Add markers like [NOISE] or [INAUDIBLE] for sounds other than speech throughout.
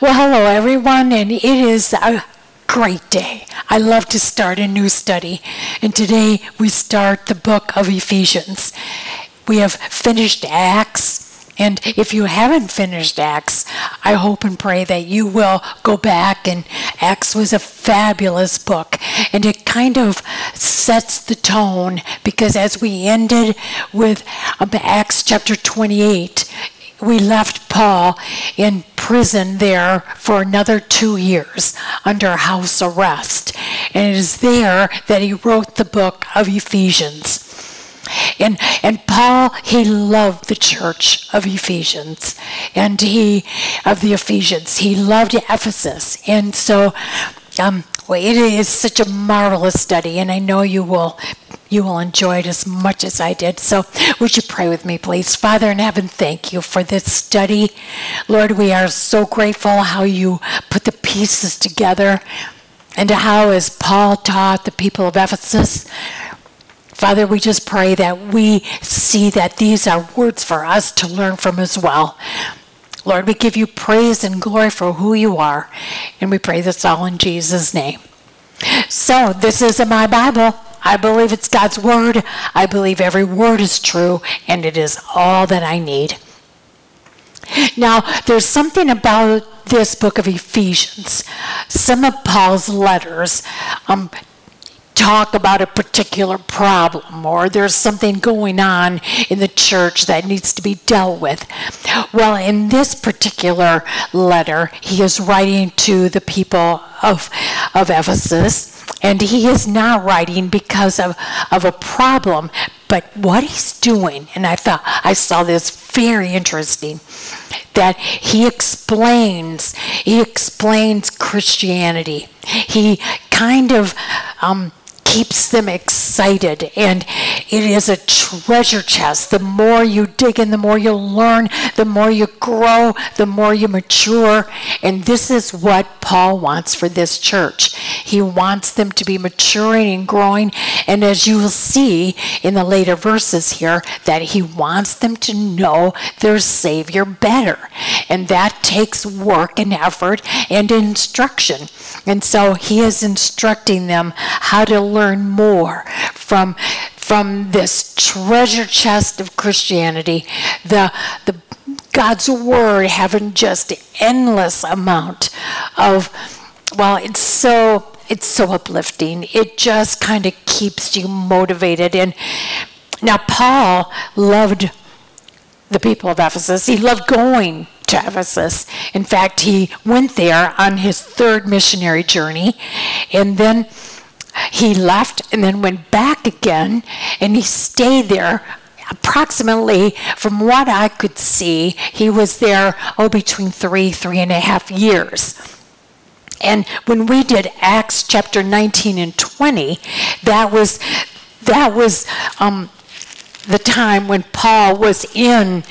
Well, hello everyone, and it is a great day. I love to start a new study, and today we start the book of Ephesians. We have finished Acts, and if you haven't finished Acts, I hope and pray that you will go back. And Acts was a fabulous book, and it kind of sets the tone because as we ended with um, Acts chapter 28, we left Paul in prison there for another two years under house arrest. And it is there that he wrote the book of Ephesians. And, and Paul, he loved the church of Ephesians and he, of the Ephesians. He loved Ephesus. And so um, it is such a marvelous study, and I know you will you will enjoy it as much as I did. So, would you pray with me, please? Father in heaven, thank you for this study. Lord, we are so grateful how you put the pieces together and how, as Paul taught the people of Ephesus, Father, we just pray that we see that these are words for us to learn from as well. Lord, we give you praise and glory for who you are, and we pray this all in Jesus' name. So, this is my Bible. I believe it's God's word. I believe every word is true, and it is all that I need. Now, there's something about this book of Ephesians. Some of Paul's letters um, talk about a particular problem or there's something going on in the church that needs to be dealt with. Well, in this particular letter, he is writing to the people of, of Ephesus. And he is not writing because of, of a problem, but what he's doing, and I thought I saw this very interesting, that he explains he explains Christianity. He kind of um, keeps them excited and it is a treasure chest. The more you dig in, the more you learn, the more you grow, the more you mature. And this is what Paul wants for this church. He wants them to be maturing and growing. And as you will see in the later verses here, that he wants them to know their Savior better. And that takes work and effort and instruction. And so he is instructing them how to learn more from from this treasure chest of Christianity, the the God's word having just endless amount of well, it's so it's so uplifting. It just kind of keeps you motivated. And now Paul loved the people of Ephesus. He loved going to Ephesus. In fact, he went there on his third missionary journey. And then he left and then went back again and he stayed there approximately from what i could see he was there oh between three three and a half years. And when we did acts chapter 19 and 20 that was that was um, the time when paul was in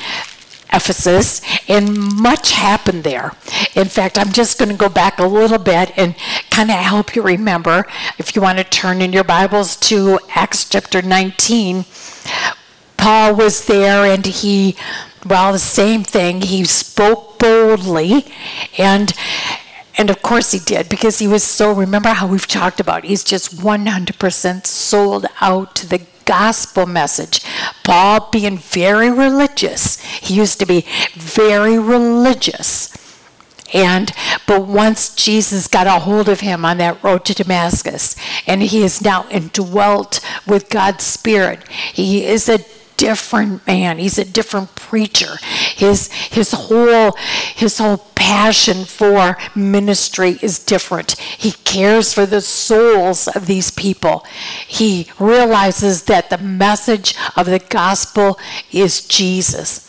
Ephesus, and much happened there. In fact, I'm just going to go back a little bit and kind of help you remember. If you want to turn in your Bibles to Acts chapter 19, Paul was there and he, well, the same thing. He spoke boldly and and of course he did because he was so remember how we've talked about he's just 100% sold out to the gospel message. Paul, being very religious, he used to be very religious. And but once Jesus got a hold of him on that road to Damascus, and he is now indwelt with God's Spirit, he is a different man. He's a different preacher. His his whole his whole passion for ministry is different. He cares for the souls of these people. He realizes that the message of the gospel is Jesus.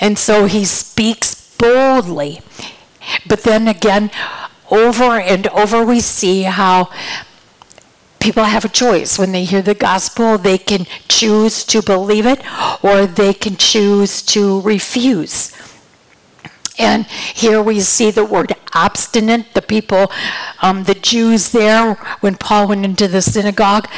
And so he speaks boldly. But then again, over and over we see how people have a choice. When they hear the gospel, they can choose to believe it or they can choose to refuse. And here we see the word obstinate. The people, um, the Jews there, when Paul went into the synagogue,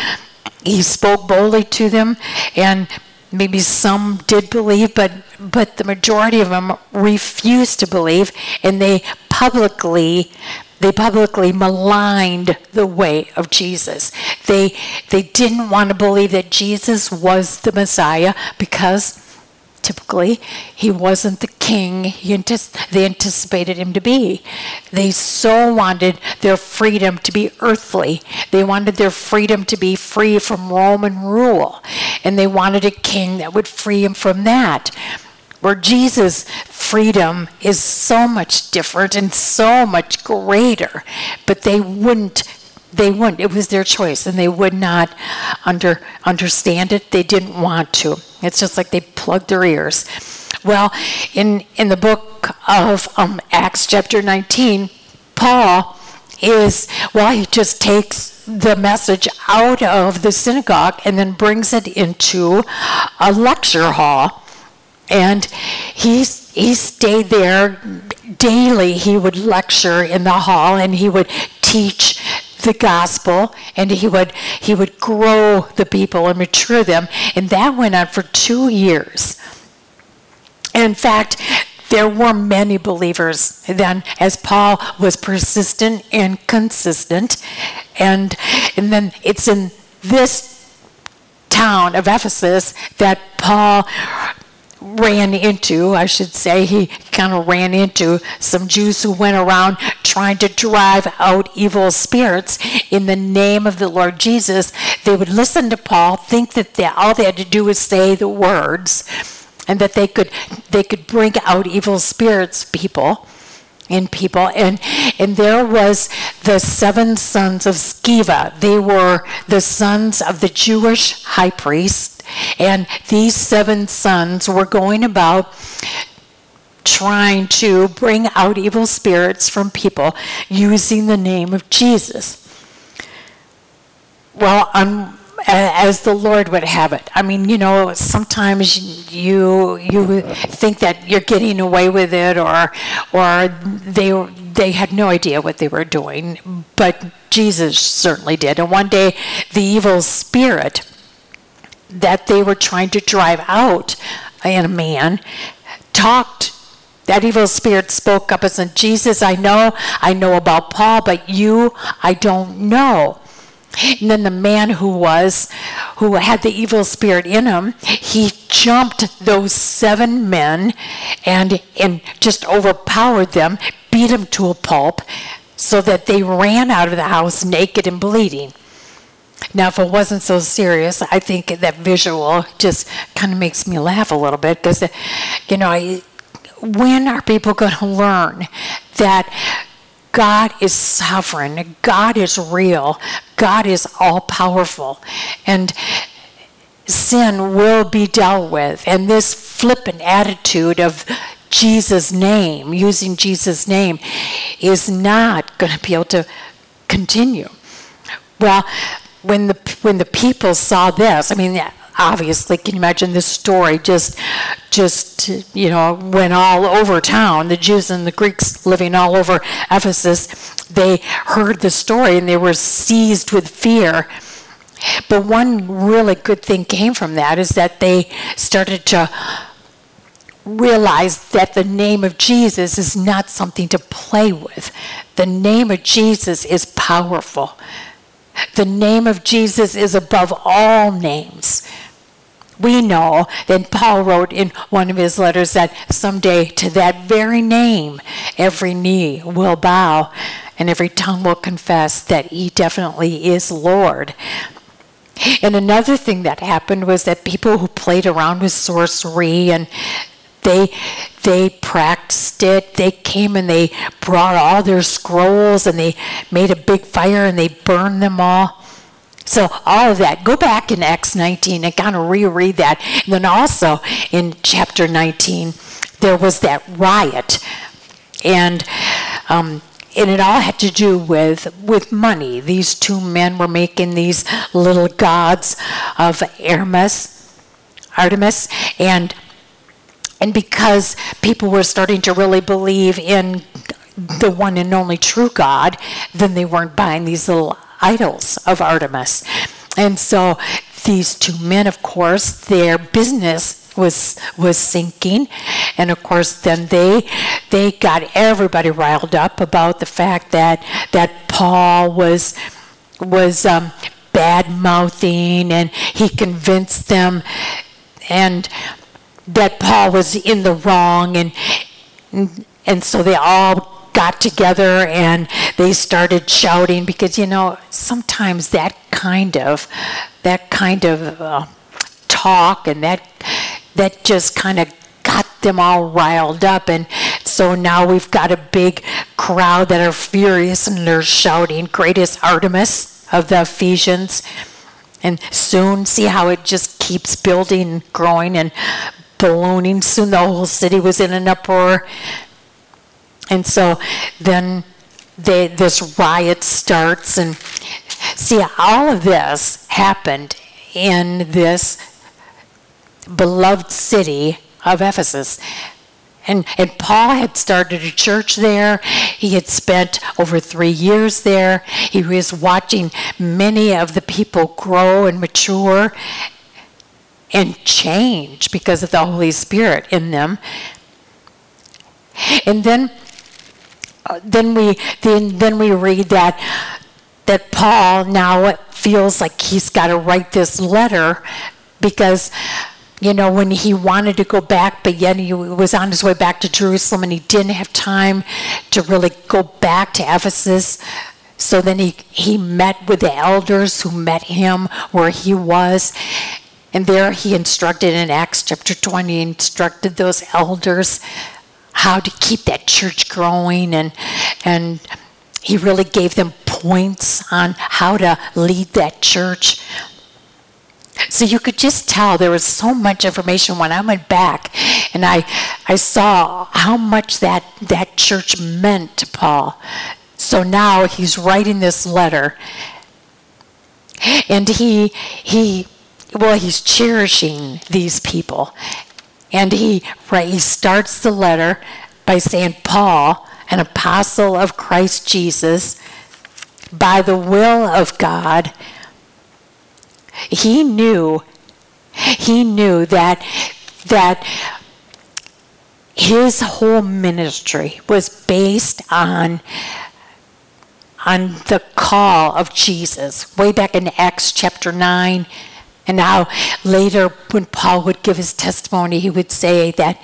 he spoke boldly to them, and maybe some did believe, but but the majority of them refused to believe, and they publicly they publicly maligned the way of Jesus. They, they didn't want to believe that Jesus was the Messiah because typically he wasn't the king he antici- they anticipated him to be. They so wanted their freedom to be earthly. They wanted their freedom to be free from Roman rule. And they wanted a king that would free him from that where Jesus' freedom is so much different and so much greater, but they wouldn't they wouldn't it was their choice and they would not under understand it. They didn't want to. It's just like they plugged their ears. Well in in the book of um, acts chapter 19 paul is well he just takes the message out of the synagogue and then brings it into a lecture hall and he, he stayed there daily. He would lecture in the hall and he would teach the gospel and he would he would grow the people and mature them and that went on for 2 years. In fact, there were many believers then as Paul was persistent and consistent and and then it's in this town of Ephesus that Paul ran into, I should say, he kind of ran into some Jews who went around trying to drive out evil spirits in the name of the Lord Jesus. They would listen to Paul, think that they, all they had to do was say the words, and that they could they could bring out evil spirits, people in people. And and there was the seven sons of Sceva. They were the sons of the Jewish high priest. And these seven sons were going about trying to bring out evil spirits from people using the name of Jesus. Well I'm as the Lord would have it. I mean, you know, sometimes you you think that you're getting away with it, or or they they had no idea what they were doing, but Jesus certainly did. And one day, the evil spirit that they were trying to drive out in a man talked that evil spirit spoke up and said, Jesus, I know, I know about Paul, but you, I don't know. And then the man who was, who had the evil spirit in him, he jumped those seven men and, and just overpowered them, beat them to a pulp, so that they ran out of the house naked and bleeding. Now, if it wasn't so serious, I think that visual just kind of makes me laugh a little bit because, you know, I, when are people going to learn that God is sovereign, God is real, God is all powerful. And sin will be dealt with. And this flippant attitude of Jesus' name, using Jesus' name, is not going to be able to continue. Well, when the when the people saw this, I mean, obviously, can you imagine this story just, just you know, went all over town. The Jews and the Greeks living all over Ephesus, they heard the story and they were seized with fear. But one really good thing came from that is that they started to realize that the name of Jesus is not something to play with. The name of Jesus is powerful. The name of Jesus is above all names we know that Paul wrote in one of his letters that someday to that very name every knee will bow and every tongue will confess that he definitely is Lord. And another thing that happened was that people who played around with sorcery and they they practiced it. They came and they brought all their scrolls and they made a big fire and they burned them all. So all of that, go back in Acts 19 and kind of reread that. And then also in chapter 19, there was that riot. And um, and it all had to do with with money. These two men were making these little gods of Hermes, Artemis, and and because people were starting to really believe in the one and only true God, then they weren't buying these little idols of Artemis. And so these two men, of course, their business was was sinking and of course then they they got everybody riled up about the fact that that Paul was was um, bad mouthing and he convinced them and that Paul was in the wrong and and so they all got together and they started shouting because you know sometimes that kind of that kind of uh, talk and that that just kind of got them all riled up and so now we've got a big crowd that are furious and they're shouting greatest artemis of the Ephesians. And soon, see how it just keeps building and growing and ballooning. Soon the whole city was in an uproar. And so then they, this riot starts. And see, all of this happened in this beloved city of Ephesus. And, and Paul had started a church there. He had spent over three years there. He was watching many of the people grow and mature and change because of the Holy Spirit in them. And then, uh, then we then, then we read that that Paul now feels like he's got to write this letter because you know, when he wanted to go back, but yet he was on his way back to Jerusalem and he didn't have time to really go back to Ephesus. So then he, he met with the elders who met him where he was. And there he instructed in Acts chapter 20, instructed those elders how to keep that church growing and and he really gave them points on how to lead that church. So you could just tell there was so much information when I went back and I, I saw how much that, that church meant to Paul. So now he's writing this letter and he, he, well, he's cherishing these people. And he, right, he starts the letter by saying, Paul, an apostle of Christ Jesus, by the will of God, he knew, he knew that, that his whole ministry was based on on the call of Jesus. Way back in Acts chapter 9 and now later when Paul would give his testimony he would say that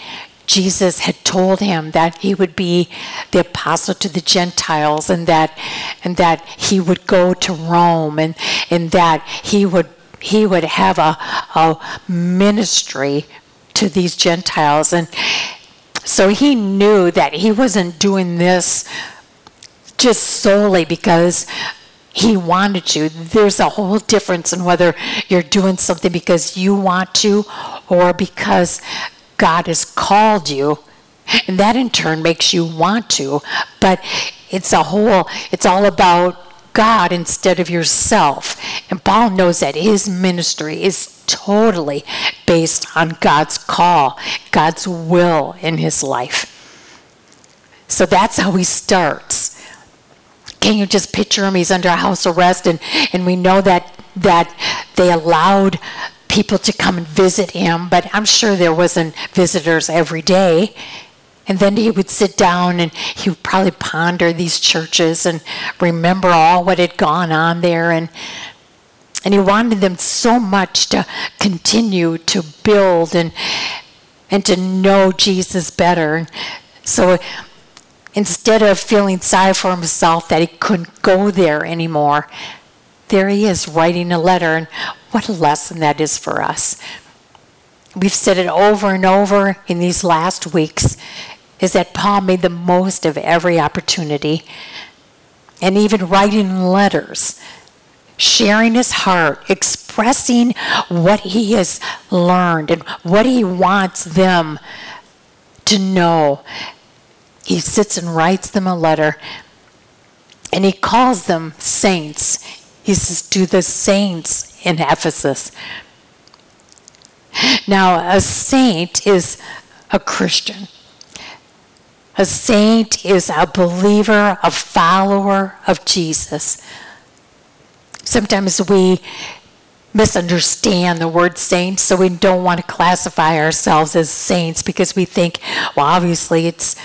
Jesus had told him that he would be the apostle to the Gentiles and that and that he would go to Rome and and that he would he would have a, a ministry to these Gentiles. And so he knew that he wasn't doing this just solely because he wanted to. There's a whole difference in whether you're doing something because you want to or because God has called you. And that in turn makes you want to. But it's a whole, it's all about God instead of yourself. And Paul knows that his ministry is totally based on God's call, God's will in his life. So that's how he starts. Can you just picture him? He's under house arrest, and, and we know that that they allowed people to come and visit him, but I'm sure there wasn't visitors every day. And then he would sit down and he would probably ponder these churches and remember all what had gone on there. And, and he wanted them so much to continue to build and, and to know Jesus better. So instead of feeling sorry for himself that he couldn't go there anymore, there he is writing a letter. And what a lesson that is for us. We've said it over and over in these last weeks is that Paul made the most of every opportunity and even writing letters, sharing his heart, expressing what he has learned and what he wants them to know. He sits and writes them a letter and he calls them saints. He says, To the saints in Ephesus. Now, a saint is a Christian. A saint is a believer, a follower of Jesus. Sometimes we misunderstand the word saints, so we don't want to classify ourselves as saints because we think, well, obviously it's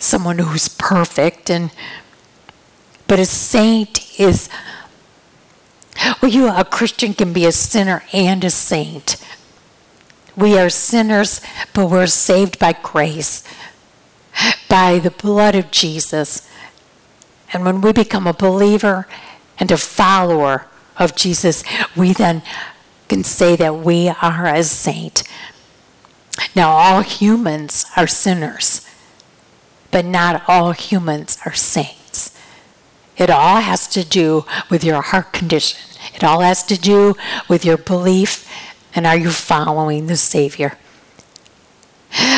someone who's perfect and but a saint is well you a Christian can be a sinner and a saint. We are sinners, but we're saved by grace, by the blood of Jesus. And when we become a believer and a follower of Jesus, we then can say that we are a saint. Now, all humans are sinners, but not all humans are saints. It all has to do with your heart condition, it all has to do with your belief and are you following the Savior?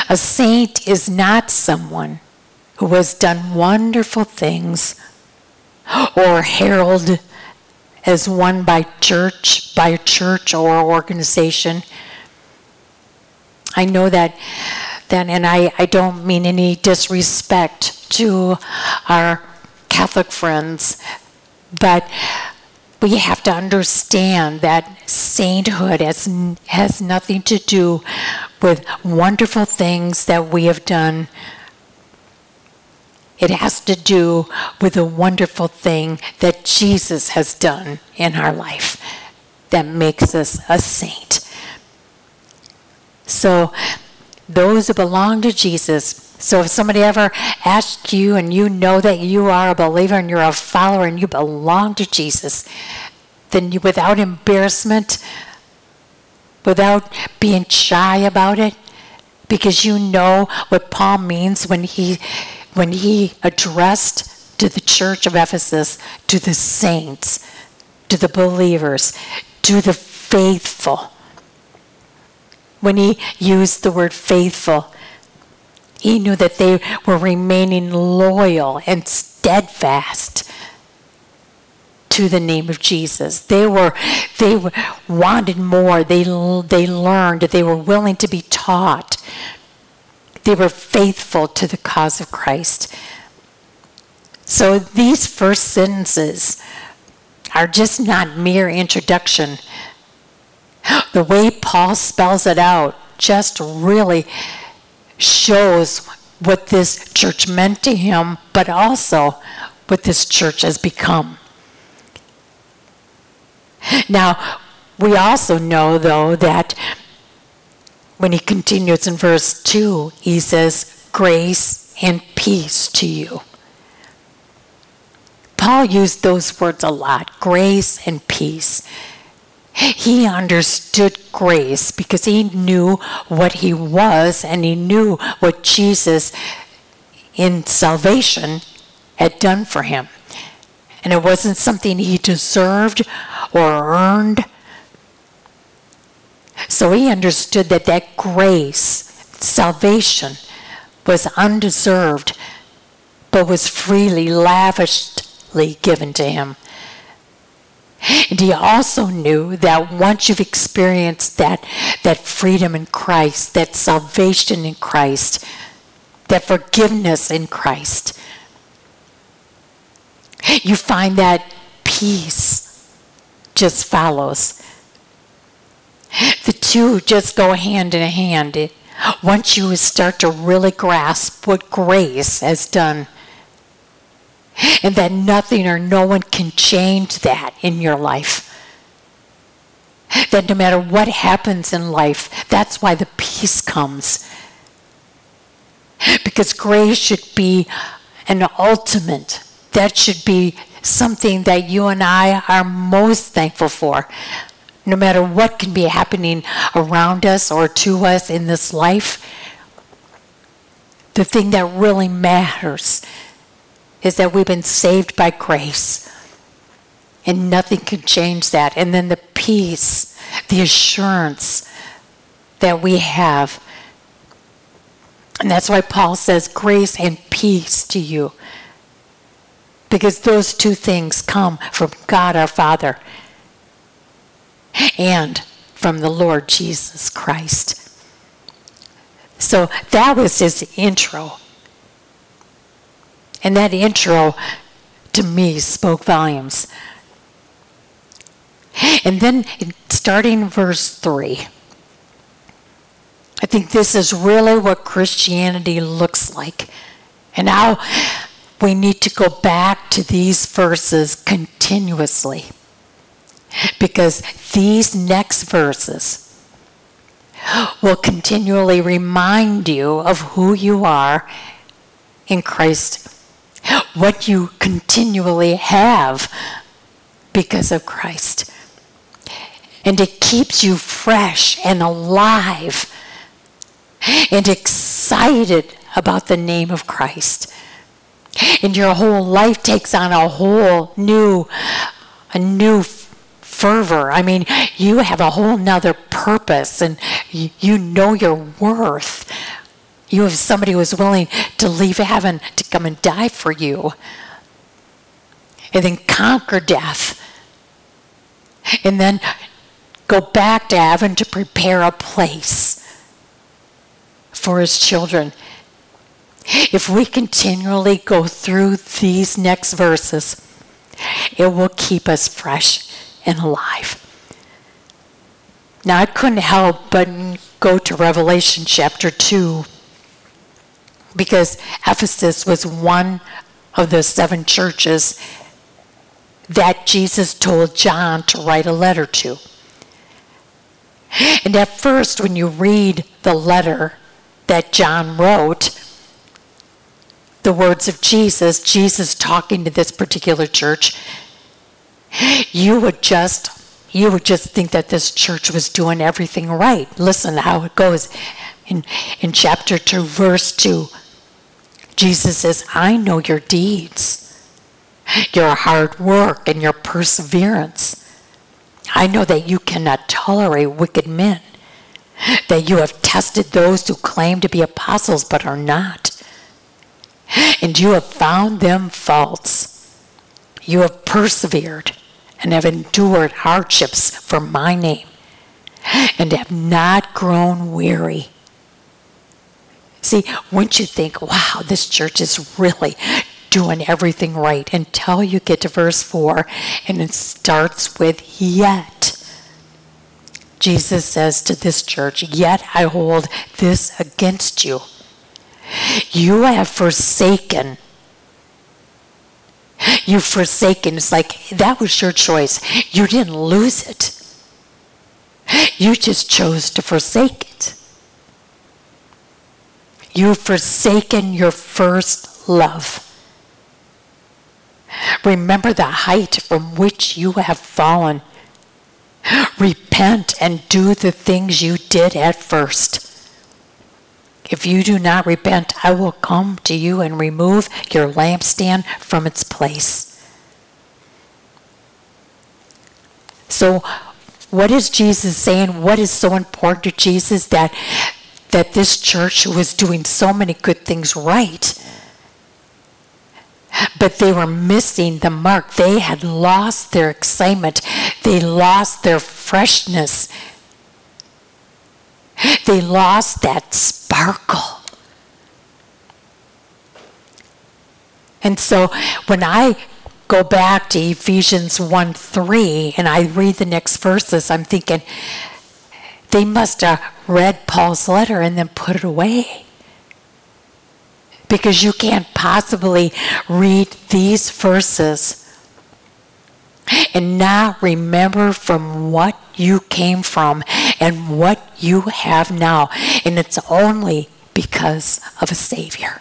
A saint is not someone who has done wonderful things or heralded as one by church, by a church or organization. I know that, that and I, I don't mean any disrespect to our Catholic friends, but we have to understand that sainthood has, has nothing to do with wonderful things that we have done it has to do with the wonderful thing that Jesus has done in our life that makes us a saint. So, those who belong to Jesus. So, if somebody ever asks you and you know that you are a believer and you're a follower and you belong to Jesus, then you, without embarrassment, without being shy about it, because you know what Paul means when he when he addressed to the church of Ephesus, to the saints, to the believers, to the faithful. When he used the word faithful, he knew that they were remaining loyal and steadfast to the name of Jesus. They were they wanted more. They they learned. They were willing to be taught. They were faithful to the cause of Christ. So these first sentences are just not mere introduction. [GASPS] The way Paul spells it out just really shows what this church meant to him, but also what this church has become. Now, we also know, though, that when he continues in verse 2, he says, Grace and peace to you. Paul used those words a lot grace and peace. He understood grace because he knew what he was and he knew what Jesus in salvation had done for him. And it wasn't something he deserved or earned, so he understood that that grace, salvation, was undeserved, but was freely, lavishly given to him. And he also knew that once you've experienced that, that freedom in Christ, that salvation in Christ, that forgiveness in Christ, you find that peace just follows the two just go hand in hand. Once you start to really grasp what grace has done, and that nothing or no one can change that in your life. That no matter what happens in life, that's why the peace comes. Because grace should be an ultimate, that should be something that you and I are most thankful for no matter what can be happening around us or to us in this life, the thing that really matters is that we've been saved by grace. And nothing can change that. And then the peace, the assurance that we have. And that's why Paul says grace and peace to you. Because those two things come from God our Father and from the Lord Jesus Christ. So that was his intro. And that intro to me spoke volumes. And then starting verse 3. I think this is really what Christianity looks like. And now we need to go back to these verses continuously. Because these next verses will continually remind you of who you are in Christ, what you continually have because of Christ. And it keeps you fresh and alive and excited about the name of Christ. And your whole life takes on a whole new, a new fervor. I mean, you have a whole nother purpose and you, you know your worth. You have somebody who is willing to leave heaven to come and die for you. And then conquer death. And then go back to heaven to prepare a place for his children. If we continually go through these next verses, it will keep us fresh and alive. Now, I couldn't help but go to Revelation chapter 2 because Ephesus was one of the seven churches that Jesus told John to write a letter to. And at first, when you read the letter that John wrote, the words of Jesus, Jesus talking to this particular church, you would just you would just think that this church was doing everything right. Listen how it goes in in chapter 2 verse 2. Jesus says, "I know your deeds. Your hard work and your perseverance. I know that you cannot tolerate wicked men." That you have tested those who claim to be apostles but are not and you have found them false. You have persevered and have endured hardships for my name and have not grown weary. See, once you think, wow, this church is really doing everything right, until you get to verse 4 and it starts with yet. Jesus says to this church, Yet I hold this against you you have forsaken. You've forsaken. It's like that was your choice. You didn't lose it. You just chose to forsake it. You've forsaken your first love. Remember the height from which you have fallen. Repent and do the things you did at first. If you do not repent, I will come to you and remove your lampstand from its place. So, what is Jesus saying? What is so important to Jesus that that this church was doing so many good things right? But they were missing the mark. They had lost their excitement. They lost their freshness. They lost that sparkle. And so when I go back to Ephesians 1 3 and I read the next verses, I'm thinking they must have read Paul's letter and then put it away. Because you can't possibly read these verses and now remember from what you came from and what you have now. And it's only because of a Savior.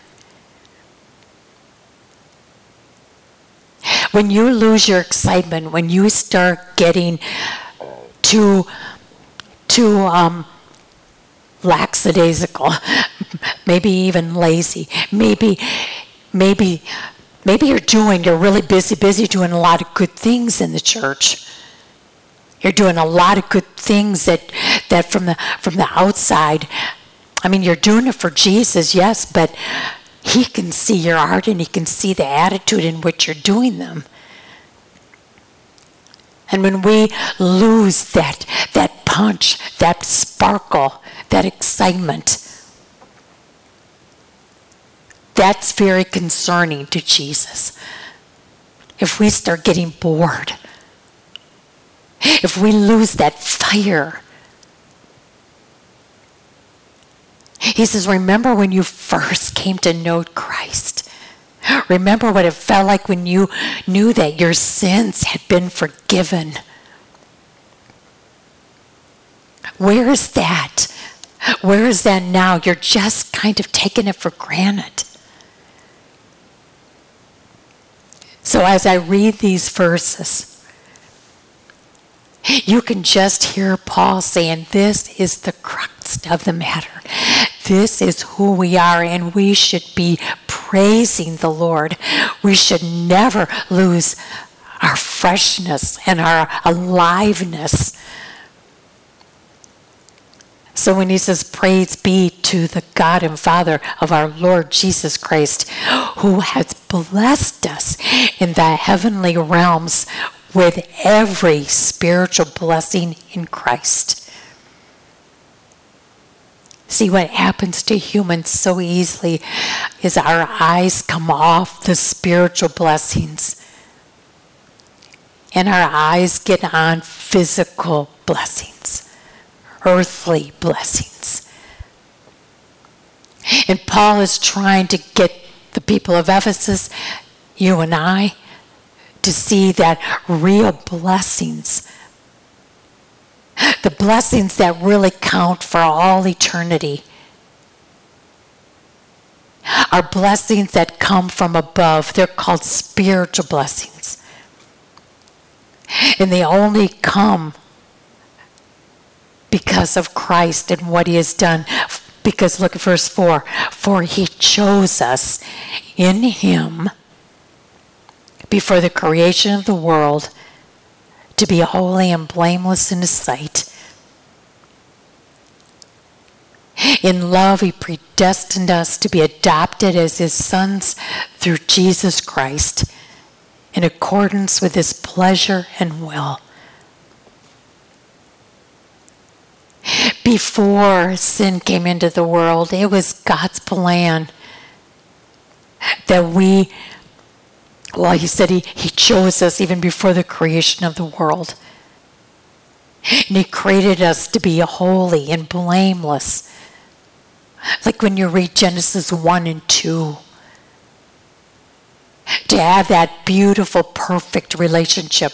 When you lose your excitement, when you start getting too, too um, lackadaisical, [LAUGHS] maybe even lazy, maybe, maybe Maybe you're doing, you're really busy, busy doing a lot of good things in the church. You're doing a lot of good things that, that from the from the outside, I mean, you're doing it for Jesus, yes, but He can see your heart and He can see the attitude in which you're doing them. And when we lose that that punch, that sparkle, that excitement, that's very concerning to Jesus. If we start getting bored, if we lose that fire, he says, Remember when you first came to know Christ. Remember what it felt like when you knew that your sins had been forgiven. Where is that? Where is that now? You're just kind of taking it for granted. So as I read these verses, you can just hear Paul saying, This is the crux of the matter. This is who we are, and we should be praising the Lord. We should never lose our freshness and our aliveness. So when he says, Praise be to the God and Father of our Lord Jesus Christ, who has blessed us in the heavenly realms with every spiritual blessing in Christ. See, what happens to humans so easily is our eyes come off the spiritual blessings and our eyes get on physical blessings, earthly blessings. And Paul is trying to get the people of Ephesus, you and I, to see that real blessings, [LAUGHS] the blessings that really count for all eternity, are blessings that come from above. They're called spiritual blessings. And they only come because of Christ and what he has done. Because look at verse 4 For he chose us in him before the creation of the world to be holy and blameless in his sight. In love, he predestined us to be adopted as his sons through Jesus Christ in accordance with his pleasure and will. Before sin came into the world, it was God's plan that we well, he said he, he chose us even before the creation of the world. And he created us to be holy and blameless. Like when you read Genesis 1 and 2. To have that beautiful, perfect relationship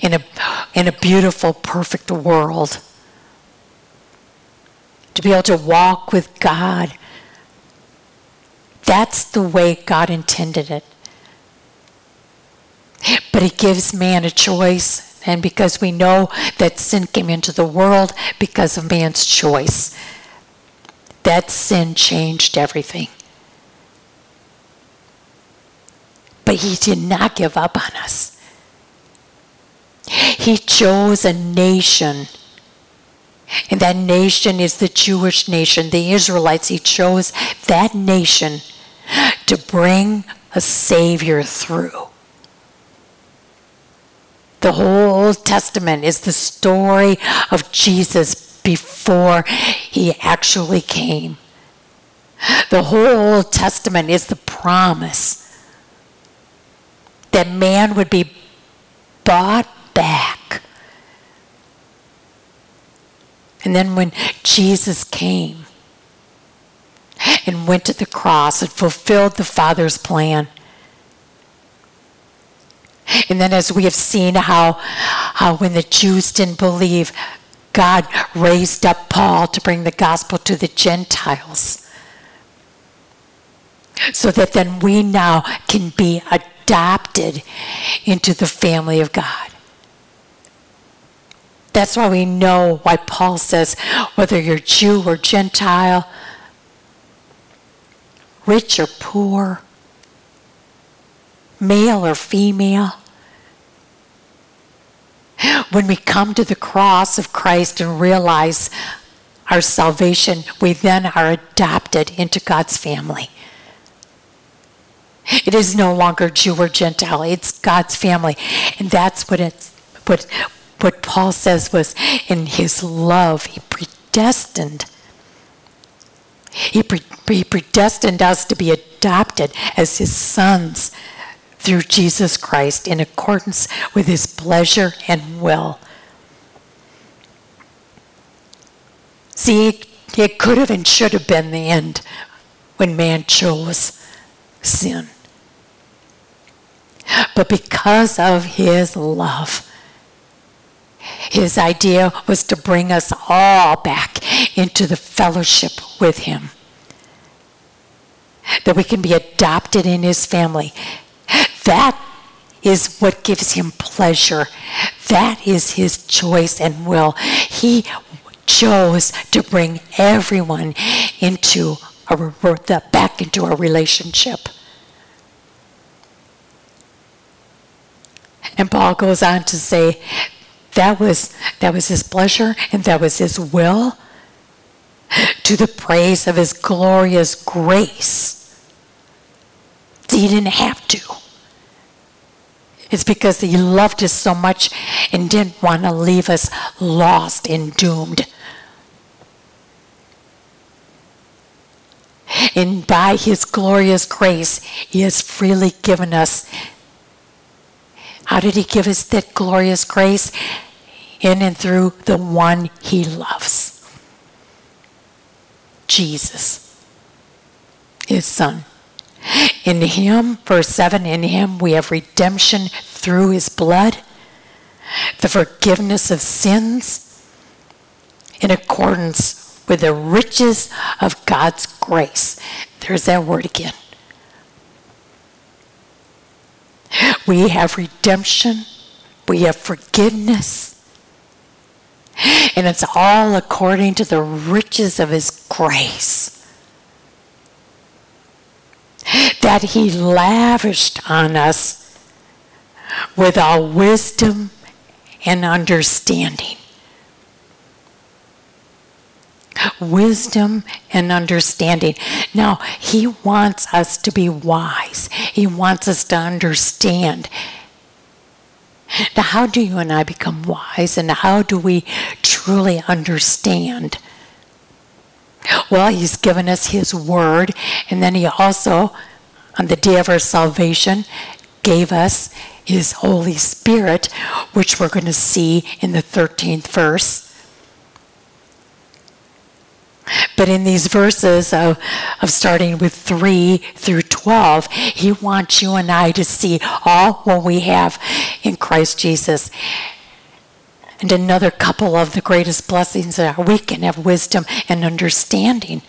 in a, in a beautiful, perfect world. To be able to walk with God. That's the way God intended it. But it gives man a choice. And because we know that sin came into the world because of man's choice, that sin changed everything. But he did not give up on us. He chose a nation. And that nation is the Jewish nation, the Israelites. He chose that nation to bring a Savior through. The whole Old Testament is the story of Jesus before he actually came. The whole Old Testament is the promise that man would be bought back. And then when Jesus came and went to the cross and fulfilled the Father's plan, and then, as we have seen, how, how when the Jews didn't believe, God raised up Paul to bring the gospel to the Gentiles. So that then we now can be adopted into the family of God. That's why we know why Paul says whether you're Jew or Gentile, rich or poor, male or female, when we come to the cross of Christ and realize our salvation, we then are adopted into God's family. It is no longer Jew or Gentile, it's God's family. And that's what it's what what Paul says was in his love, he predestined. He, pre- he predestined us to be adopted as his sons through Jesus Christ in accordance with his pleasure and will. See, it could have and should have been the end when man chose sin. But because of his love, his idea was to bring us all back into the fellowship with him. That we can be adopted in his family. That is what gives him pleasure. That is his choice and will. He chose to bring everyone into a, back into a relationship. And Paul goes on to say that was that was his pleasure and that was his will to the praise of his glorious grace. He didn't have to. It's because he loved us so much and didn't want to leave us lost and doomed. And by his glorious grace, he has freely given us. How did he give us that glorious grace? In and through the one he loves Jesus, his son. In him, verse 7, in him we have redemption through his blood, the forgiveness of sins in accordance with the riches of God's grace. There's that word again. We have redemption, we have forgiveness, and it's all according to the riches of his grace that he lavished on us with all wisdom and understanding. Wisdom and understanding. Now, he wants us to be wise. He wants us to understand. Now, how do you and I become wise, and how do we truly understand? Well, He's given us His Word, and then He also, on the day of our salvation, gave us His Holy Spirit, which we're going to see in the 13th verse. But in these verses of, of starting with 3 through 12, he wants you and I to see all what we have in Christ Jesus and another couple of the greatest blessings that we can have wisdom and understanding.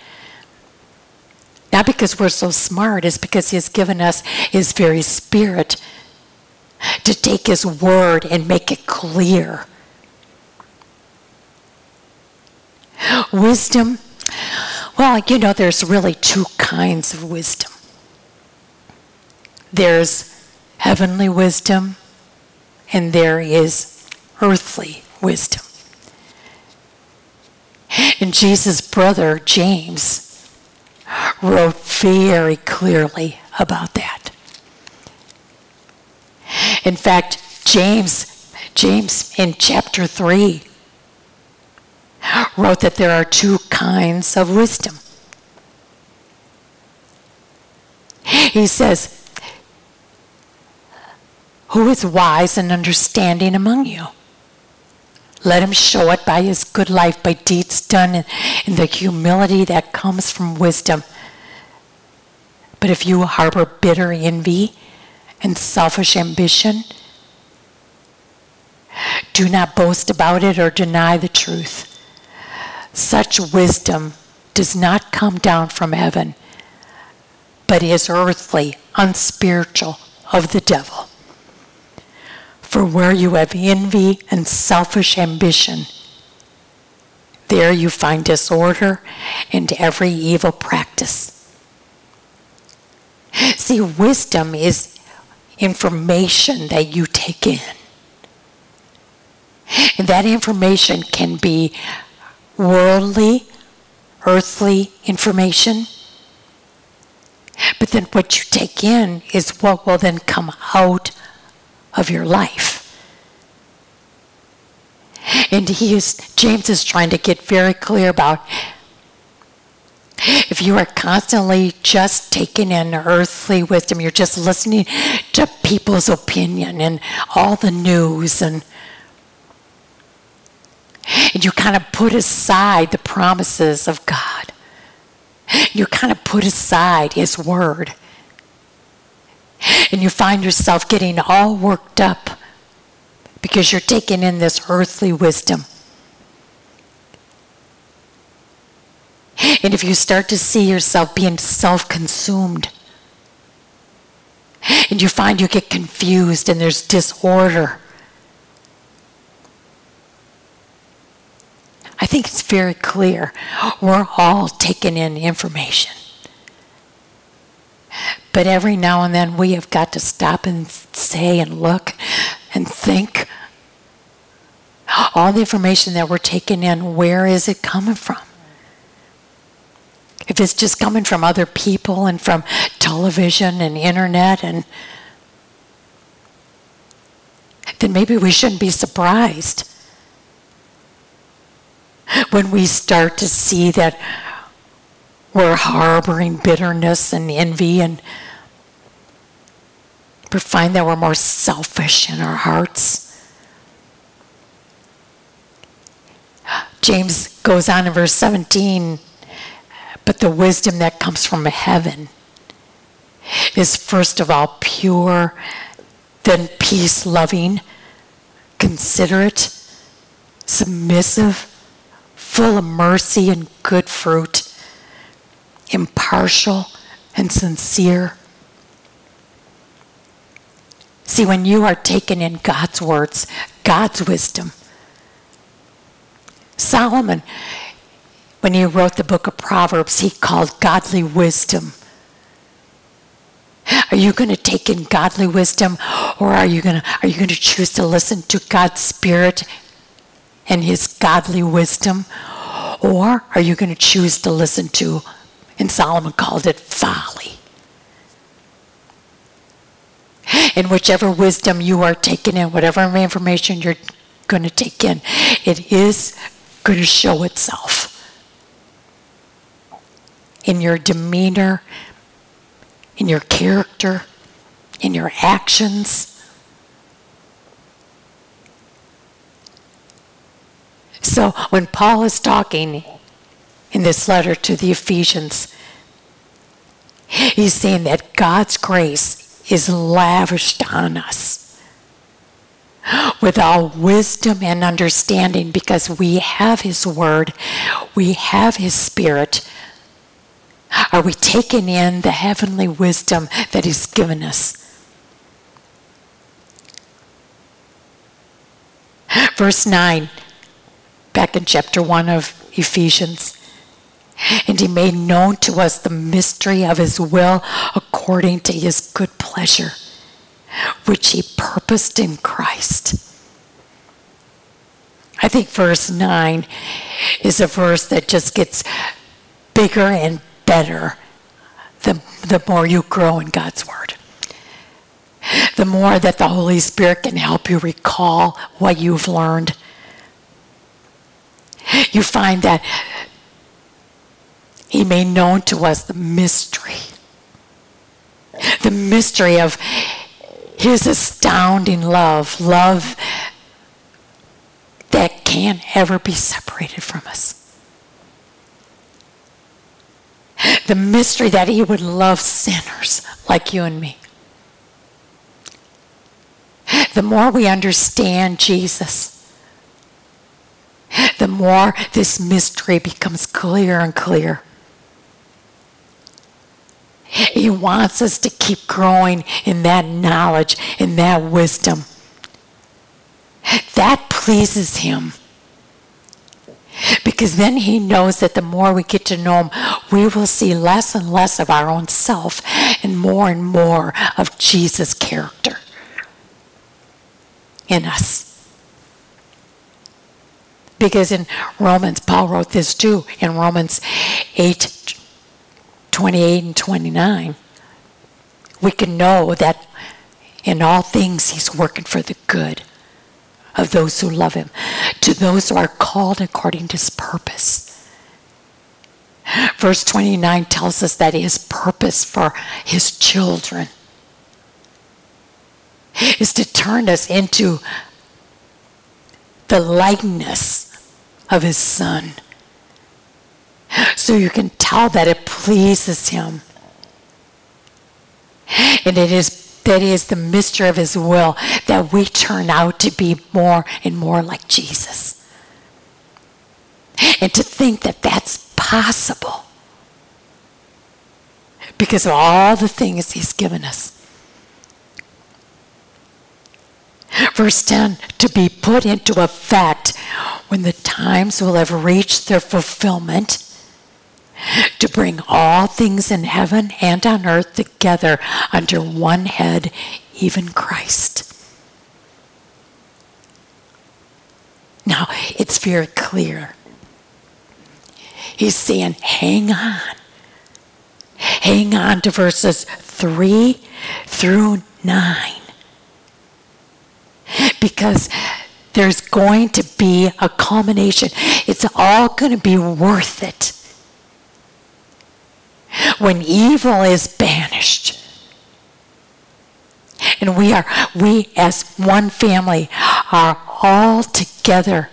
Not because we're so smart, it's because He has given us His very Spirit to take His word and make it clear. Wisdom, well, you know, there's really two kinds of wisdom there's heavenly wisdom, and there is earthly wisdom. And Jesus' brother, James, wrote very clearly about that. In fact, James, James in chapter 3 wrote that there are two kinds of wisdom. He says, Who is wise and understanding among you? Let him show it by his good life, by deeds done in, in the humility that comes from wisdom. But if you harbor bitter envy and selfish ambition, do not boast about it or deny the truth. Such wisdom does not come down from heaven, but is earthly, unspiritual, of the devil. For where you have envy and selfish ambition, there you find disorder and every evil practice. See, wisdom is information that you take in. And that information can be worldly, earthly information. But then what you take in is what will then come out of your life. And he is, James is trying to get very clear about If you are constantly just taking in earthly wisdom, you're just listening to people's opinion and all the news and and you kind of put aside the promises of God. You kind of put aside His Word. And you find yourself getting all worked up because you're taking in this earthly wisdom. And if you start to see yourself being self consumed, and you find you get confused and there's disorder, I think it's very clear we're all taking in information. But every now and then we have got to stop and say and look and think all the information that we're taking in, where is it coming from? If it's just coming from other people and from television and internet and then maybe we shouldn't be surprised when we start to see that we're harboring bitterness and envy and we find that we're more selfish in our hearts. James goes on in verse 17, but the wisdom that comes from heaven is first of all pure, then peace loving, considerate, submissive, full of mercy and good fruit, impartial and sincere. See, when you are taken in God's words, God's wisdom, Solomon, when he wrote the book of Proverbs, he called godly wisdom. Are you going to take in godly wisdom or are you going to are you going to choose to listen to God's spirit and his godly wisdom or are you going to choose to listen to and Solomon called it folly? And whichever wisdom you are taking in, whatever information you're going to take in, it is going to show itself in your demeanor, in your character, in your actions. So when Paul is talking in this letter to the Ephesians, he's saying that God's grace is lavished on us with all wisdom and understanding because we have His Word, we have His Spirit. Are we taking in the heavenly wisdom that He's given us? Verse 9, back in chapter 1 of Ephesians. And he made known to us the mystery of his will according to his good pleasure which he purposed in Christ. I think verse 9 is a verse that just gets bigger and better the, the more you grow in God's Word. The more that the Holy Spirit can help you recall what you've learned. You find that He made known to us the mystery. The mystery of his astounding love, love that can't ever be separated from us. The mystery that he would love sinners like you and me. The more we understand Jesus, the more this mystery becomes clear and clear. He wants us to keep growing in that knowledge, in that wisdom. That pleases Him. Because then He knows that the more we get to know Him, we will see less and less of our own self and more and more of Jesus' character in us. Because in Romans, Paul wrote this too, in Romans 8 28 and 29, we can know that in all things he's working for the good of those who love him, to those who are called according to his purpose. Verse 29 tells us that his purpose for his children is to turn us into the likeness of his son. So you can tell that it pleases him. And it is that is the mystery of his will that we turn out to be more and more like Jesus. And to think that that's possible because of all the things he's given us. Verse 10 to be put into effect when the times will have reached their fulfillment, to bring all things in heaven and on earth together under one head, even Christ. Now, it's very clear. He's saying, hang on. Hang on to verses 3 through 9 because there's going to be a culmination. It's all going to be worth it. When evil is banished, and we are, we as one family are all together.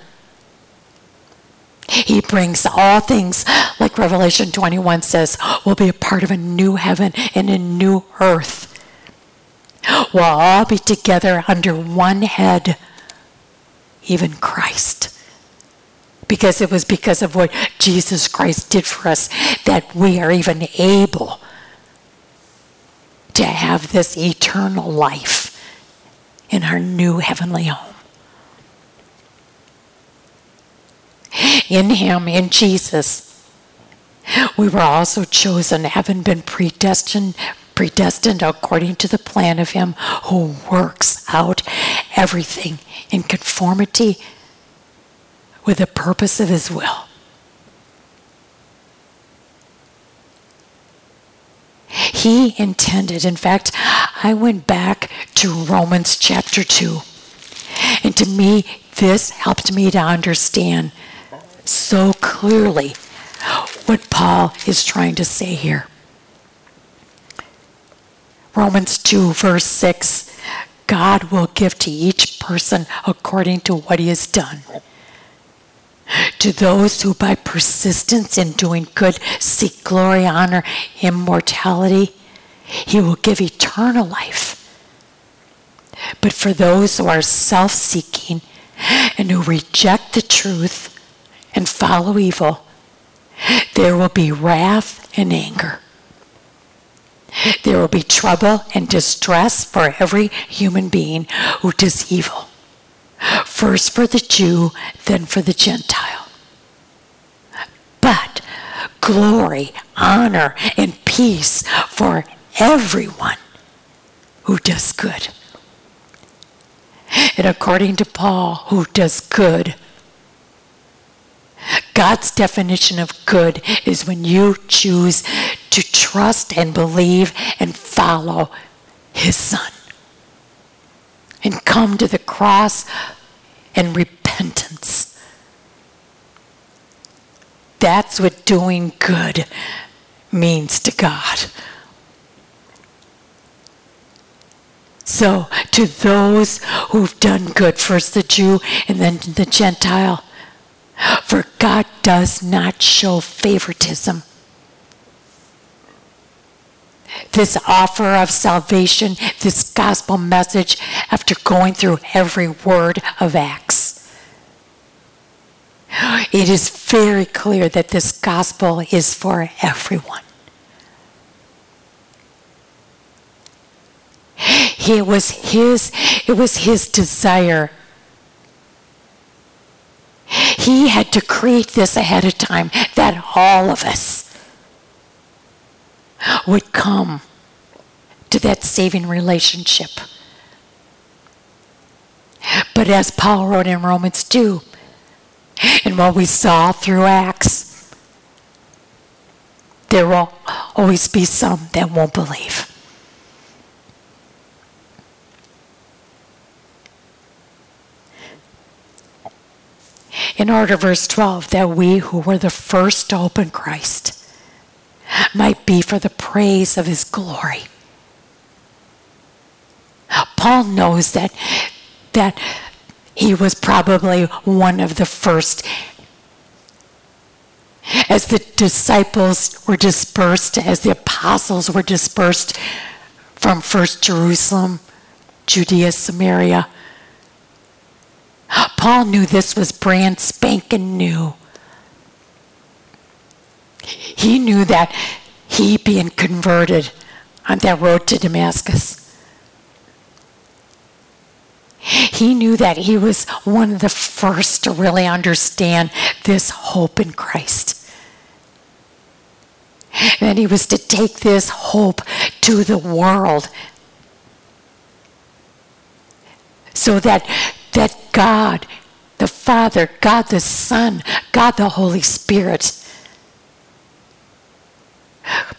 He brings all things, like Revelation 21 says, will be a part of a new heaven and a new earth. We'll all be together under one head, even Christ. Because it was because of what Jesus Christ did for us that we are even able to have this eternal life in our new heavenly home. In Him, in Jesus, we were also chosen, having been predestined predestined according to the plan of Him who works out everything in conformity with the purpose of His will. He intended, in fact, I went back to Romans chapter 2. And to me, this helped me to understand so clearly what Paul is trying to say here. Romans 2, verse 6 God will give to each person according to what he has done. To those who by persistence in doing good seek glory, honor, immortality, he will give eternal life. But for those who are self seeking and who reject the truth and follow evil, there will be wrath and anger. There will be trouble and distress for every human being who does evil. First for the Jew, then for the Gentile. But glory, honor, and peace for everyone who does good. And according to Paul, who does good, God's definition of good is when you choose to trust and believe and follow His Son and come to the cross and repentance. That's what doing good means to God. So, to those who've done good, first the Jew and then the Gentile, for God does not show favoritism. This offer of salvation, this gospel message, after going through every word of Acts. It is very clear that this gospel is for everyone. It was his, it was his desire he had to create this ahead of time that all of us would come to that saving relationship. But as Paul wrote in Romans 2, and what we saw through Acts, there will always be some that won't believe. in order, verse 12, that we who were the first to open Christ might be for the praise of his glory. Paul knows that that he was probably one of the first as the disciples were dispersed, as the apostles were dispersed from first Jerusalem, Judea, Samaria. Paul knew this was brand spanking new. He knew that he being converted on that road to Damascus. He knew that he was one of the first to really understand this hope in Christ. And he was to take this hope to the world so that, that God, the Father, God the Son, God the Holy Spirit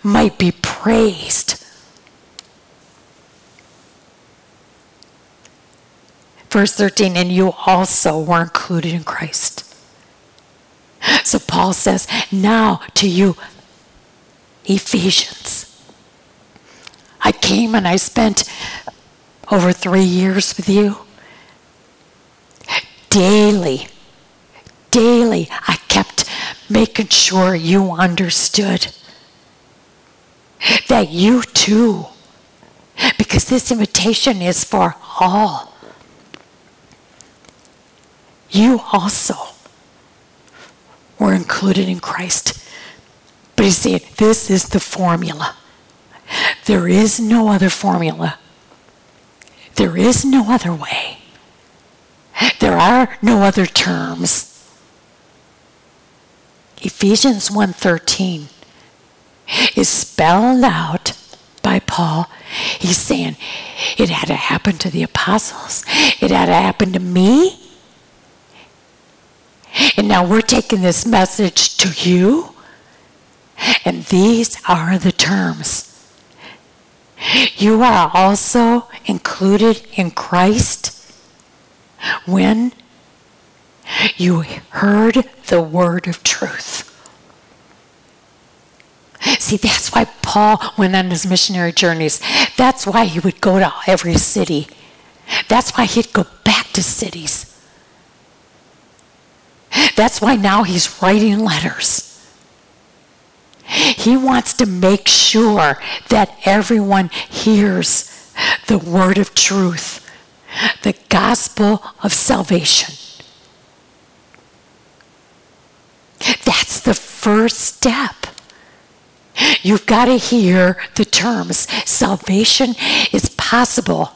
might be praised. Verse 13, and you also were included in Christ. So Paul says, now to you Ephesians. I came and I spent over three years with you. Daily, daily, I kept making sure you understood that you too, because this invitation is for all, you also were included in Christ. But he's saying this is the formula. There is no other formula. There is no other way. There are no other terms. Ephesians 1:13 is spelled out by Paul. He's saying it had to happen to the apostles. It had to happen to me. And now we're taking this message to you and these are the terms. You are also included in Christ when you heard the word of truth. See, that's why Paul went on his missionary journeys. That's why he would go to every city. That's why he'd go back to cities. That's why now he's writing letters. He wants to make sure that everyone hears the word of truth, the gospel of salvation. That's the first step. You've got to hear the terms. Salvation is possible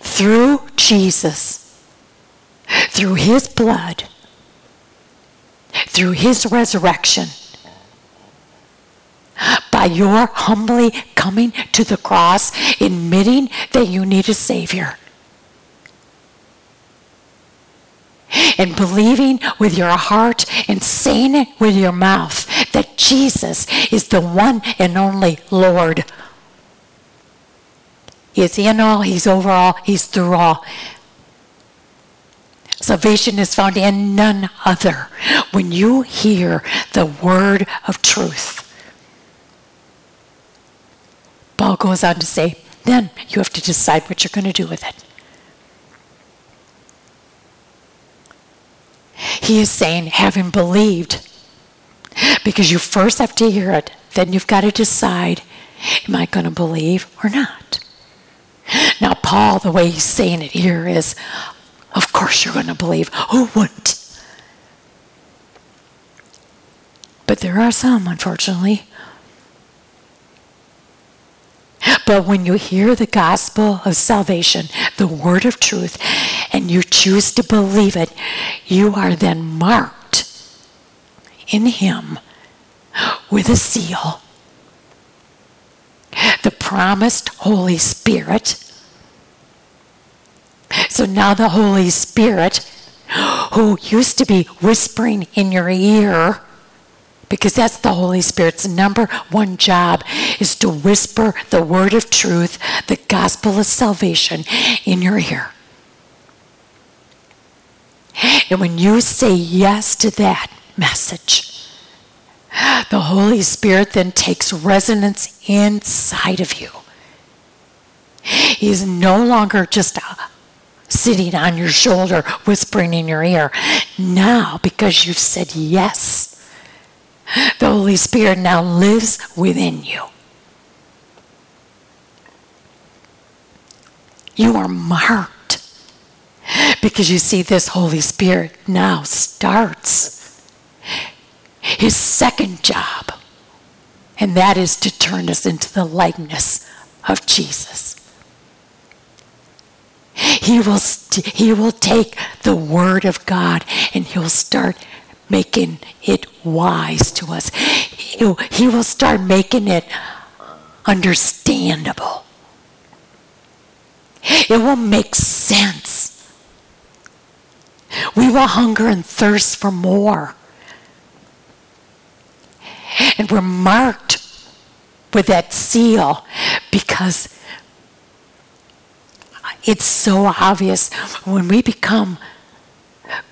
through Jesus, through his blood through his resurrection, by your humbly coming to the cross, admitting that you need a Savior. And believing with your heart and saying it with your mouth that Jesus is the one and only Lord. He's in all, He's over all, He's through all. Salvation is found in none other. When you hear the word of truth, Paul goes on to say, then you have to decide what you're going to do with it. He is saying, having believed, because you first have to hear it, then you've got to decide, am I going to believe or not? Now, Paul, the way he's saying it here is, of course you're going to believe. Who wouldn't? But there are some, unfortunately. But when you hear the gospel of salvation, the word of truth, and you choose to believe it, you are then marked in Him with a seal. The promised Holy Spirit so now the Holy Spirit, who used to be whispering in your ear, because that's the Holy Spirit's number one job is to whisper the word of truth, the gospel of salvation in your ear. And when you say yes to that message, the Holy Spirit then takes resonance inside of you. He is no longer just uh, sitting on your shoulder, whispering in your ear. Now, because you've said yes, the Holy Spirit now lives within you. You are marked because you see, this Holy Spirit now starts his second job, and that is to turn us into the likeness of Jesus. He will, st- he will take the Word of God and he'll start making it wise to us. He'll, he will start making it understandable. It will make sense. We will hunger and thirst for more. And we're marked with that seal because it's so obvious when we become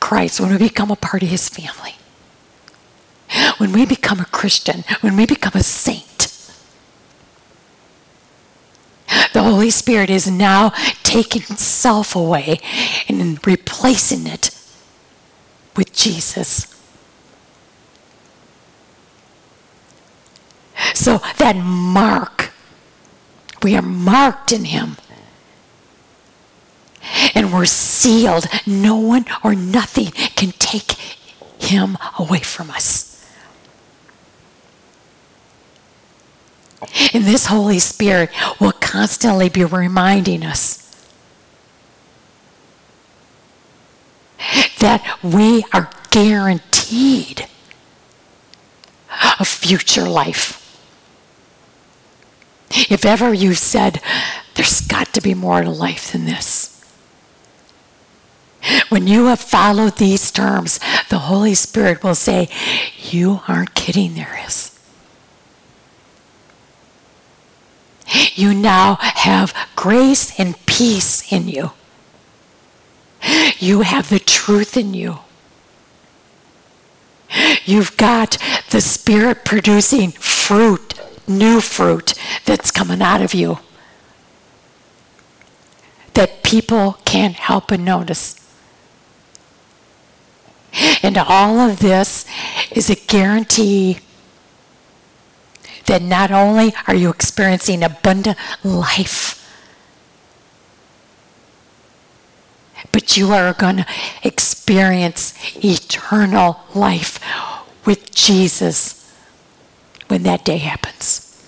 Christ, when we become a part of his family, when we become a Christian, when we become a saint. The Holy Spirit is now taking self away and replacing it with Jesus. So that mark, we are marked in Him. And we're sealed. No one or nothing can take Him away from us. And this Holy Spirit will constantly be reminding us that we are guaranteed a future life. If ever you've said, there's got to be more to life than this. When you have followed these terms, the Holy Spirit will say, You aren't kidding, there is. You now have grace and peace in you. You have the truth in you. You've got the Spirit producing fruit, new fruit that's coming out of you that people can't help but notice. And all of this is a guarantee that not only are you experiencing abundant life, but you are going to experience eternal life with Jesus when that day happens.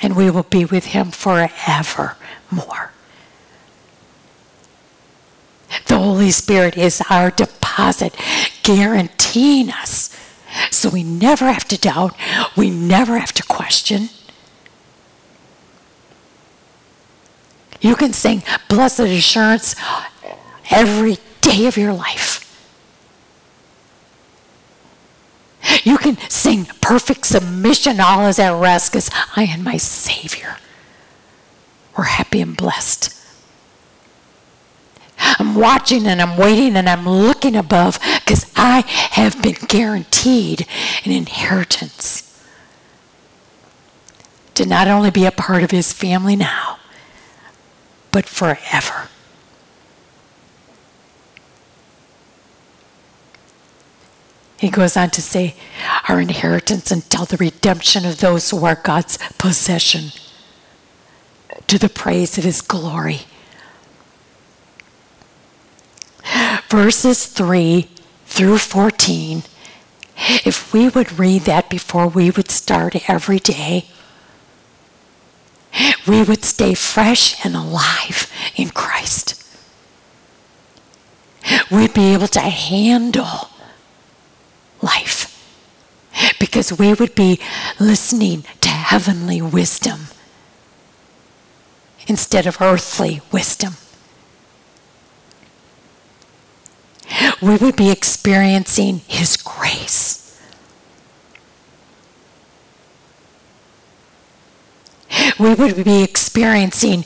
And we will be with him forevermore. The Holy Spirit is our deposit, guaranteeing us. So we never have to doubt, we never have to question. You can sing Blessed Assurance every day of your life. You can sing perfect submission, all is at rest, because I am my Savior. We're happy and blessed. I'm watching and I'm waiting and I'm looking above because I have been guaranteed an inheritance to not only be a part of his family now, but forever. He goes on to say, our inheritance until the redemption of those who are God's possession. To the praise of his glory. Verses 3 through 14, if we would read that before we would start every day, we would stay fresh and alive in Christ. We'd be able to handle life because we would be listening to heavenly wisdom instead of earthly wisdom. we would be experiencing His grace. We would be experiencing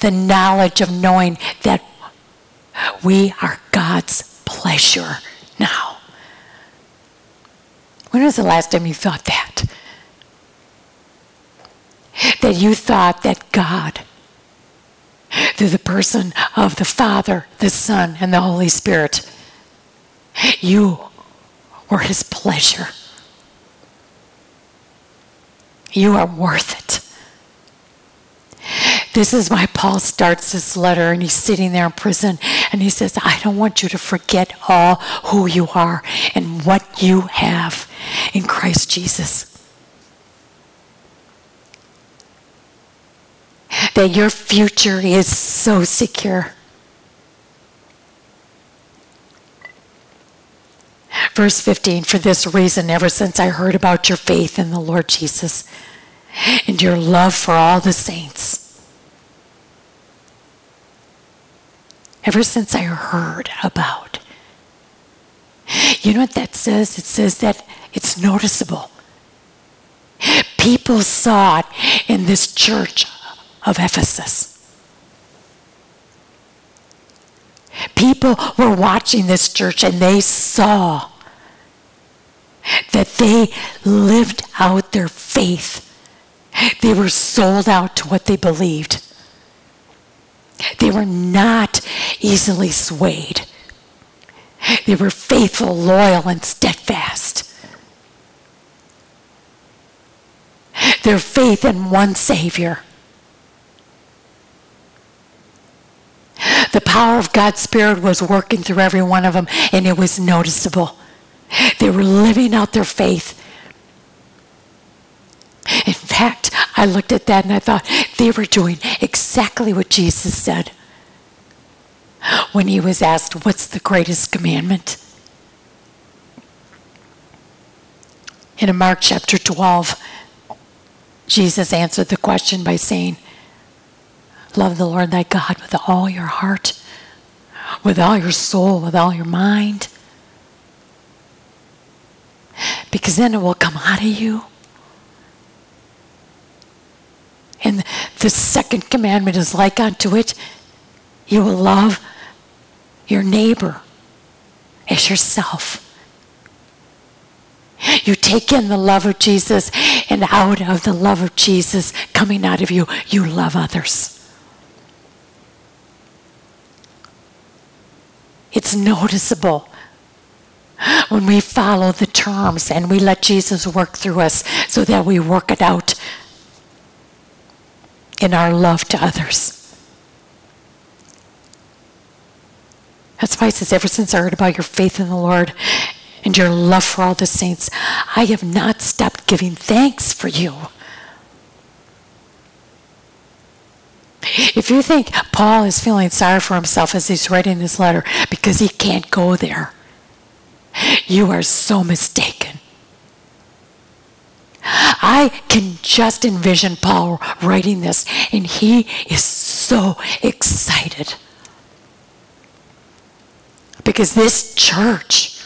the knowledge of knowing that we are God's pleasure. When was the last time you thought that? That you thought that God, through the person of the Father, the Son, and the Holy Spirit, you were his pleasure. You are worth it. This is why Paul starts this letter and he's sitting there in prison and he says, I don't want you to forget all who you are and what you have in Christ Jesus. That your future is so secure. Verse 15 For this reason, ever since I heard about your faith in the Lord Jesus and your love for all the saints, ever since I heard about, you know what that says? It says that it's noticeable. People saw it in this church of Ephesus. People were watching this church and they saw that they lived out their faith. They were sold out to what they believed. They were not easily swayed. They were faithful, loyal, and steadfast. Their faith in one Savior. The power of God's Spirit was working through every one of them, and it was noticeable. They were living out their faith. In fact, I looked at that and I thought they were doing exactly what Jesus said when he was asked, What's the greatest commandment? In Mark chapter 12, Jesus answered the question by saying, Love the Lord thy God with all your heart, with all your soul, with all your mind. Because then it will come out of you. And the second commandment is like unto it you will love your neighbor as yourself. You take in the love of Jesus, and out of the love of Jesus coming out of you, you love others. It's noticeable when we follow the terms and we let Jesus work through us so that we work it out in our love to others. That's why it says, ever since I heard about your faith in the Lord and your love for all the saints, I have not stopped giving thanks for you. If you think Paul is feeling sorry for himself as he's writing this letter because he can't go there, you are so mistaken. I can just envision Paul writing this, and he is so excited. Because this church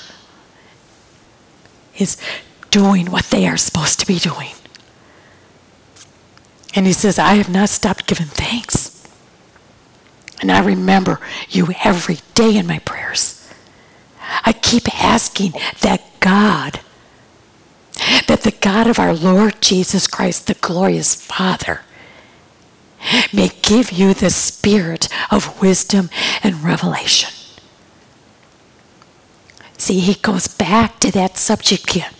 is doing what they are supposed to be doing. And he says, I have not stopped giving thanks. And I remember you every day in my prayers. I keep asking that God, that the God of our Lord Jesus Christ, the glorious Father, may give you the spirit of wisdom and revelation. See, he goes back to that subject again.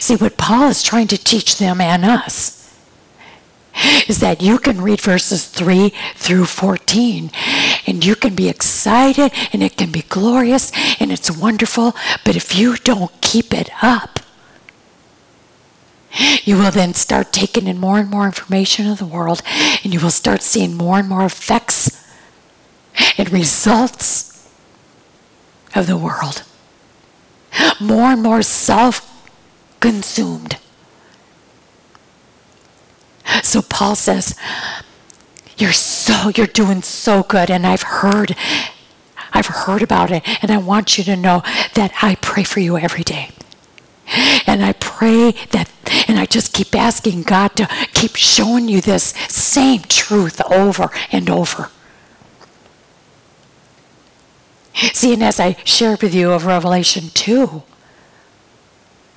See, what Paul is trying to teach them and us is that you can read verses 3 through 14 and you can be excited and it can be glorious and it's wonderful, but if you don't keep it up, you will then start taking in more and more information of the world and you will start seeing more and more effects and results of the world. More and more self consumed. So Paul says, You're so, you're doing so good. And I've heard, I've heard about it. And I want you to know that I pray for you every day. And I pray that, and I just keep asking God to keep showing you this same truth over and over. See, and as I shared with you of Revelation 2,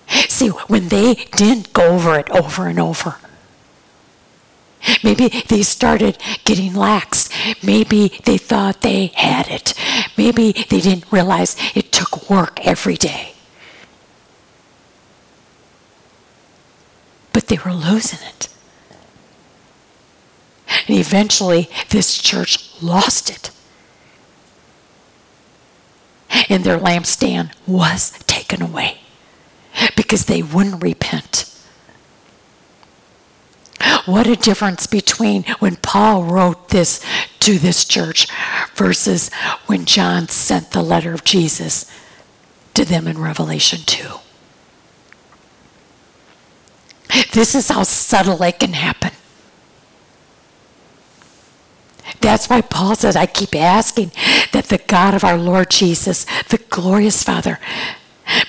See, when they didn't go over it over and over, maybe they started getting lax. Maybe they thought they had it. Maybe they didn't realize it took work every day. But they were losing it. And eventually, this church lost it. And their lampstand was taken away because they wouldn't repent. What a difference between when Paul wrote this to this church versus when John sent the letter of Jesus to them in Revelation 2. This is how subtle it can happen. That's why Paul says, I keep asking that the God of our Lord Jesus, the glorious Father,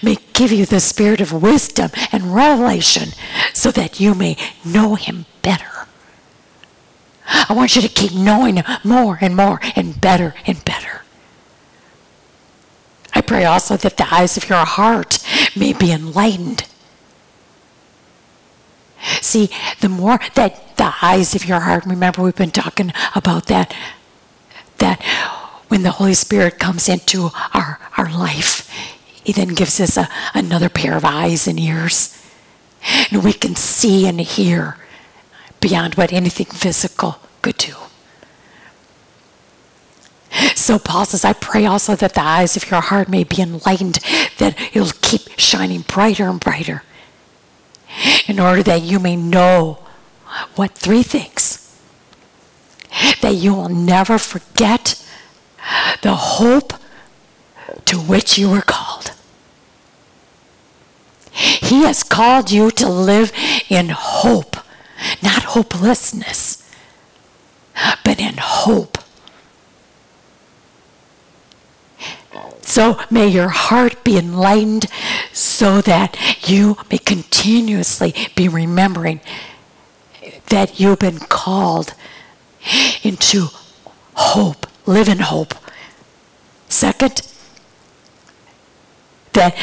may give you the spirit of wisdom and revelation so that you may know him better. I want you to keep knowing more and more and better and better. I pray also that the eyes of your heart may be enlightened. See, the more that the eyes of your heart, remember we've been talking about that, that when the Holy Spirit comes into our, our life, he then gives us a, another pair of eyes and ears. And we can see and hear beyond what anything physical could do. So Paul says, I pray also that the eyes of your heart may be enlightened, that it'll keep shining brighter and brighter, in order that you may know what three things that you will never forget the hope to which you were called. He has called you to live in hope, not hopelessness, but in hope. So may your heart be enlightened so that you may continuously be remembering that you've been called into hope. Live in hope. Second, that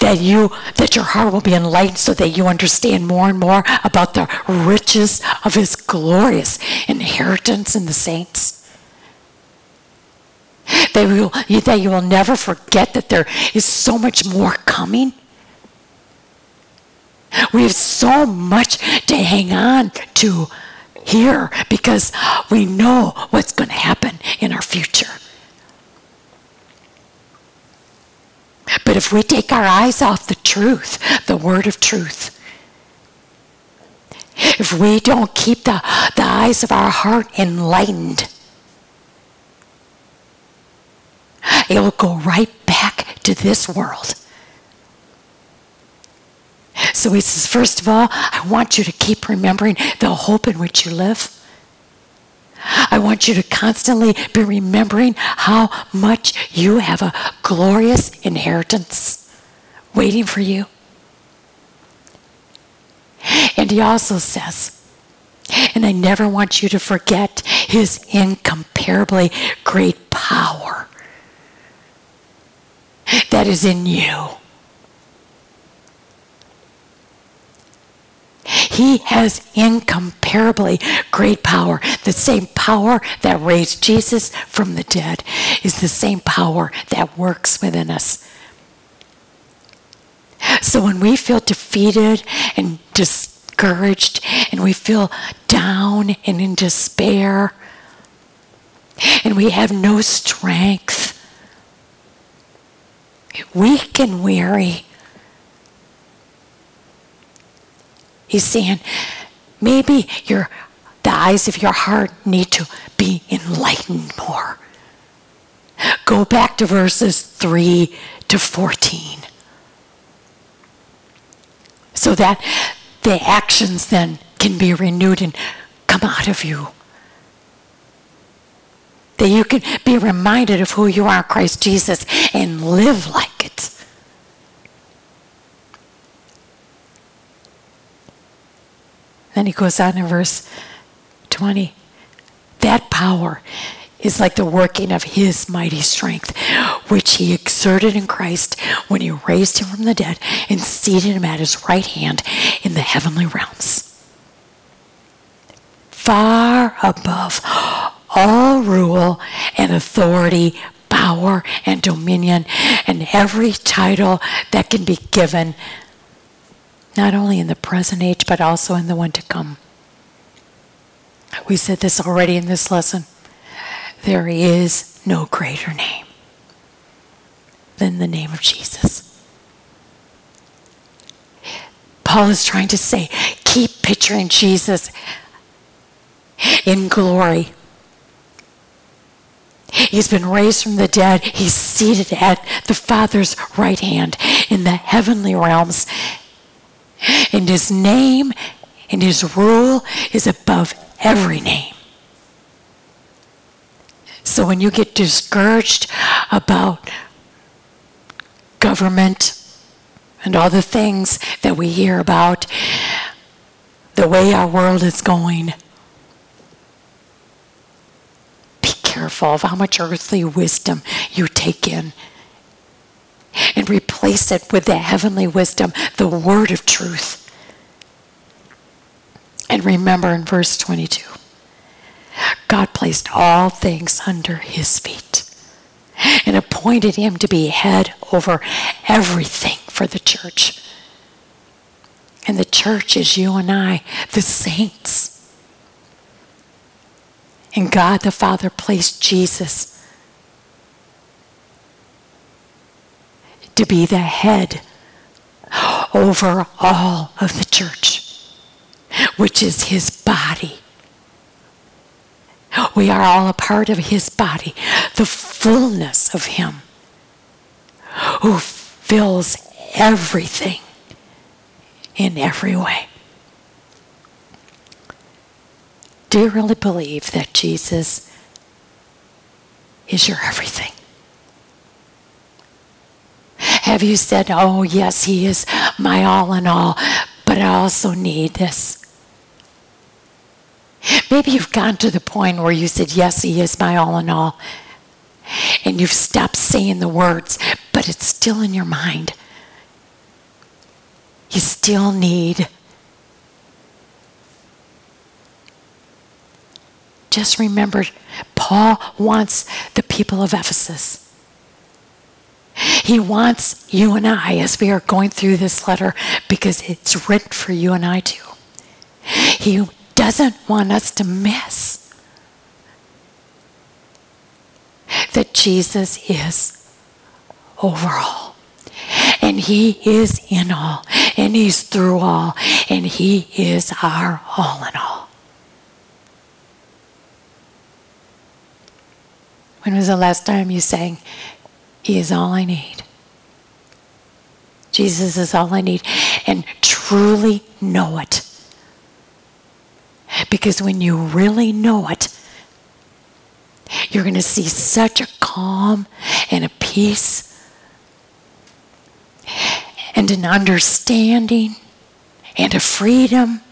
that you that your heart will be enlightened so that you understand more and more about the riches of his glorious inheritance in the saints that will, that you will never forget that there is so much more coming we have so much to hang on to here because we know what's going to happen in our future But if we take our eyes off the truth, the word of truth, if we don't keep the, the eyes of our heart enlightened, it will go right back to this world. So he says, first of all, I want you to keep remembering the hope in which you live. I want you to constantly be remembering how much you have a glorious inheritance waiting for you. And he also says, and I never want you to forget his incomparably great power that is in you. He has incomparably great power. The same power that raised Jesus from the dead is the same power that works within us. So when we feel defeated and discouraged and we feel down and in despair and we have no strength, weak and weary, He's saying, maybe your the eyes of your heart need to be enlightened more. Go back to verses 3 to 14. So that the actions then can be renewed and come out of you. That you can be reminded of who you are in Christ Jesus and live like it. Then he goes on in verse 20. That power is like the working of his mighty strength, which he exerted in Christ when he raised him from the dead and seated him at his right hand in the heavenly realms. Far above all rule and authority, power and dominion, and every title that can be given, not only in the present age, but also in the one to come. We said this already in this lesson. There is no greater name than the name of Jesus. Paul is trying to say, keep picturing Jesus in glory. He's been raised from the dead. He's seated at the Father's right hand in the heavenly realms. And his name and his rule is above every name. So when you get discouraged about government and all the things that we hear about, the way our world is going, be careful of how much earthly wisdom you take in and replace it with the heavenly wisdom, the word of truth. And remember in verse 22 God placed all things under his feet and appointed him to be head over everything for the church. And the church is you and I, the saints. And God the Father placed Jesus to be the head over all of the church, which is his body. We are all a part of his body, the fullness of him who fills everything in every way. Do you really believe that Jesus is your everything? Have you said, Oh, yes, He is my all in all, but I also need this? Maybe you've gotten to the point where you said, Yes, He is my all in all. And you've stopped saying the words, but it's still in your mind. You still need. Just remember, Paul wants the people of Ephesus. He wants you and I, as we are going through this letter, because it's written for you and I too. He doesn't want us to miss that Jesus is over all. And He is in all. And He's through all. And He is our all in all. When was the last time you sang, He is all I need? Jesus is all I need. And truly know it. Because when you really know it, you're going to see such a calm and a peace and an understanding and a freedom.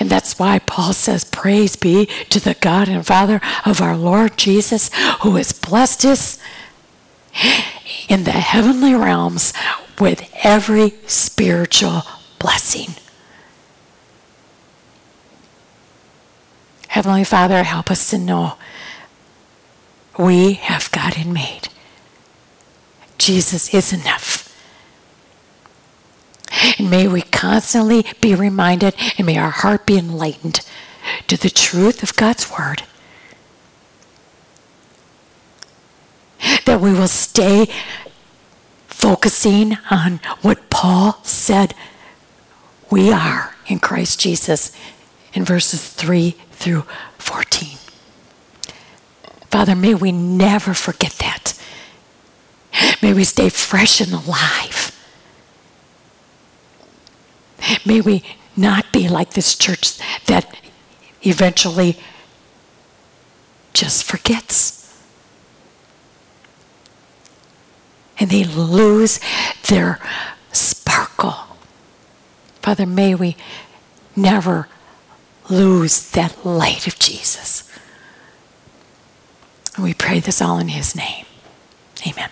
And that's why Paul says, Praise be to the God and Father of our Lord Jesus, who has blessed us in the heavenly realms with every spiritual blessing. Heavenly Father, help us to know we have God in made. Jesus is enough. And may we constantly be reminded and may our heart be enlightened to the truth of God's Word. That we will stay focusing on what Paul said we are in Christ Jesus in verses 3 through 14. Father, may we never forget that. May we stay fresh and alive. May we not be like this church that eventually just forgets. And they lose their sparkle. Father, may we never lose that light of Jesus. And we pray this all in his name. Amen.